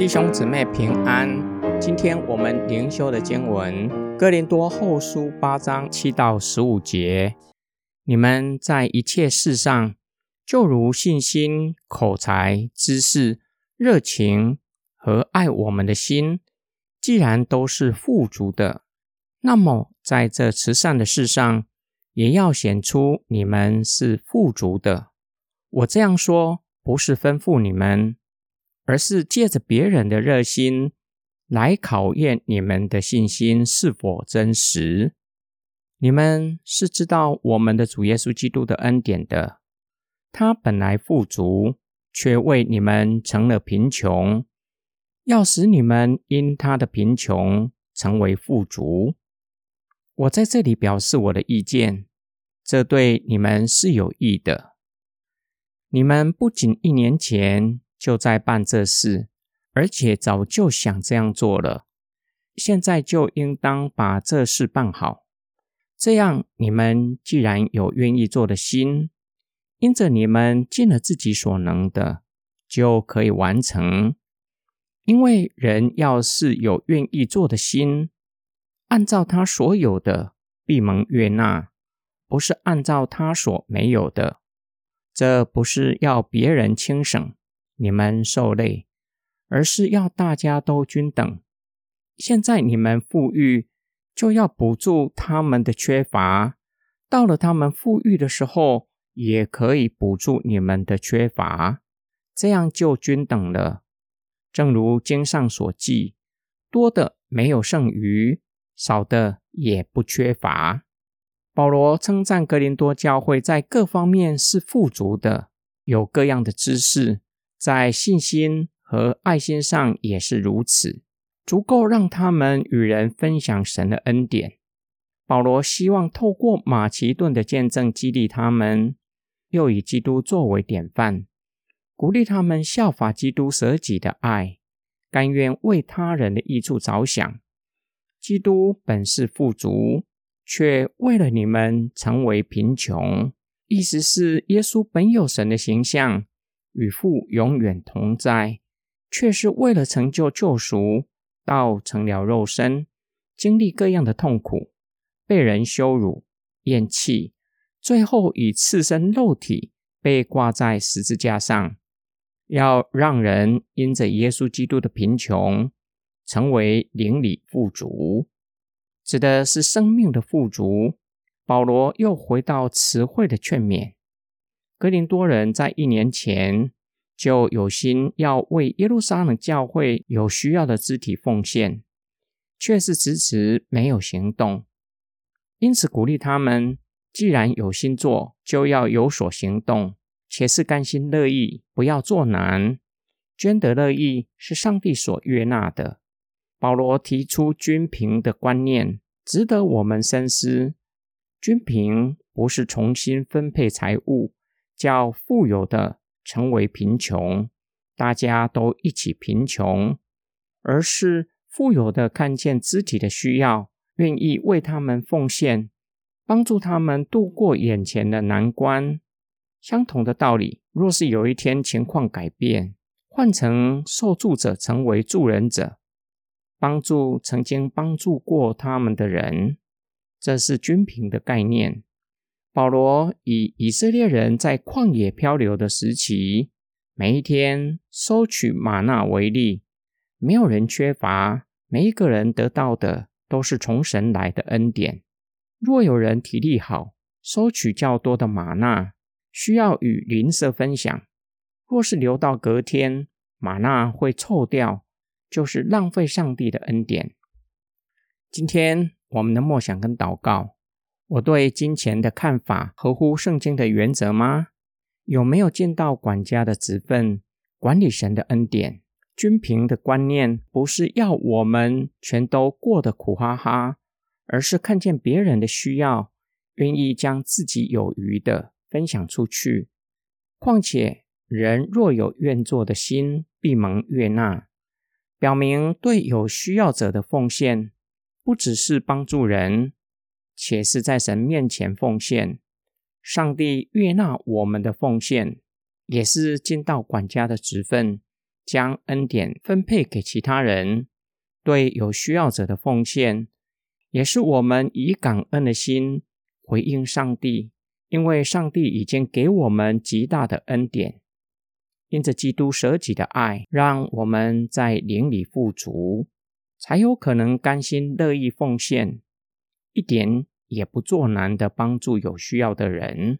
弟兄姊妹平安。今天我们灵修的经文《哥林多后书》八章七到十五节。你们在一切事上，就如信心、口才、知识、热情和爱我们的心，既然都是富足的，那么在这慈善的事上，也要显出你们是富足的。我这样说，不是吩咐你们。而是借着别人的热心来考验你们的信心是否真实。你们是知道我们的主耶稣基督的恩典的，他本来富足，却为你们成了贫穷，要使你们因他的贫穷成为富足。我在这里表示我的意见，这对你们是有益的。你们不仅一年前。就在办这事，而且早就想这样做了。现在就应当把这事办好。这样，你们既然有愿意做的心，因着你们尽了自己所能的，就可以完成。因为人要是有愿意做的心，按照他所有的，闭门悦纳；不是按照他所没有的，这不是要别人轻省。你们受累，而是要大家都均等。现在你们富裕，就要补助他们的缺乏；到了他们富裕的时候，也可以补助你们的缺乏，这样就均等了。正如经上所记：多的没有剩余，少的也不缺乏。保罗称赞格林多教会在各方面是富足的，有各样的知识。在信心和爱心上也是如此，足够让他们与人分享神的恩典。保罗希望透过马其顿的见证激励他们，又以基督作为典范，鼓励他们效法基督舍己的爱，甘愿为他人的益处着想。基督本是富足，却为了你们成为贫穷，意思是耶稣本有神的形象。与父永远同在，却是为了成就救赎，道成了肉身，经历各样的痛苦，被人羞辱、厌弃，最后以赤身肉体被挂在十字架上，要让人因着耶稣基督的贫穷，成为灵里富足，指的是生命的富足。保罗又回到词汇的劝勉。格林多人在一年前就有心要为耶路撒冷教会有需要的肢体奉献，却是迟迟没有行动。因此鼓励他们，既然有心做，就要有所行动，且是甘心乐意，不要做难。捐得乐意是上帝所悦纳的。保罗提出均平的观念，值得我们深思。均平不是重新分配财物。叫富有的成为贫穷，大家都一起贫穷，而是富有的看见肢体的需要，愿意为他们奉献，帮助他们度过眼前的难关。相同的道理，若是有一天情况改变，换成受助者成为助人者，帮助曾经帮助过他们的人，这是均平的概念。保罗以以色列人在旷野漂流的时期，每一天收取玛纳为例，没有人缺乏，每一个人得到的都是从神来的恩典。若有人体力好，收取较多的玛纳，需要与邻舍分享；若是留到隔天，玛纳会臭掉，就是浪费上帝的恩典。今天我们的默想跟祷告。我对金钱的看法合乎圣经的原则吗？有没有尽到管家的职分，管理神的恩典？均平的观念不是要我们全都过得苦哈哈，而是看见别人的需要，愿意将自己有余的分享出去。况且人若有愿做的心，必蒙悦纳。表明对有需要者的奉献，不只是帮助人。且是在神面前奉献，上帝悦纳我们的奉献，也是尽到管家的职分，将恩典分配给其他人，对有需要者的奉献，也是我们以感恩的心回应上帝，因为上帝已经给我们极大的恩典。因着基督舍己的爱，让我们在灵里富足，才有可能甘心乐意奉献，一点也不做难的帮助有需要的人。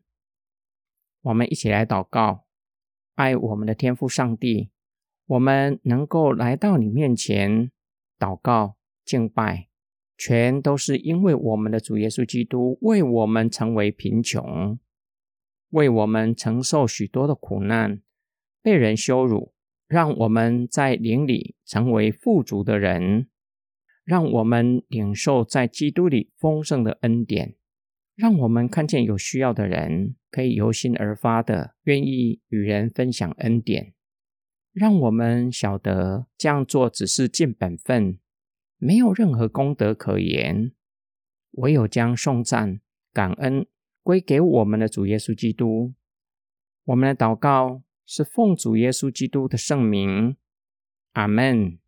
我们一起来祷告，爱我们的天父上帝，我们能够来到你面前祷告敬拜，全都是因为我们的主耶稣基督为我们成为贫穷，为我们承受许多的苦难。被人羞辱，让我们在灵里成为富足的人，让我们领受在基督里丰盛的恩典，让我们看见有需要的人，可以由心而发的愿意与人分享恩典，让我们晓得这样做只是尽本分，没有任何功德可言，唯有将颂赞、感恩归给我们的主耶稣基督。我们的祷告。是奉主耶稣基督的圣名，阿门。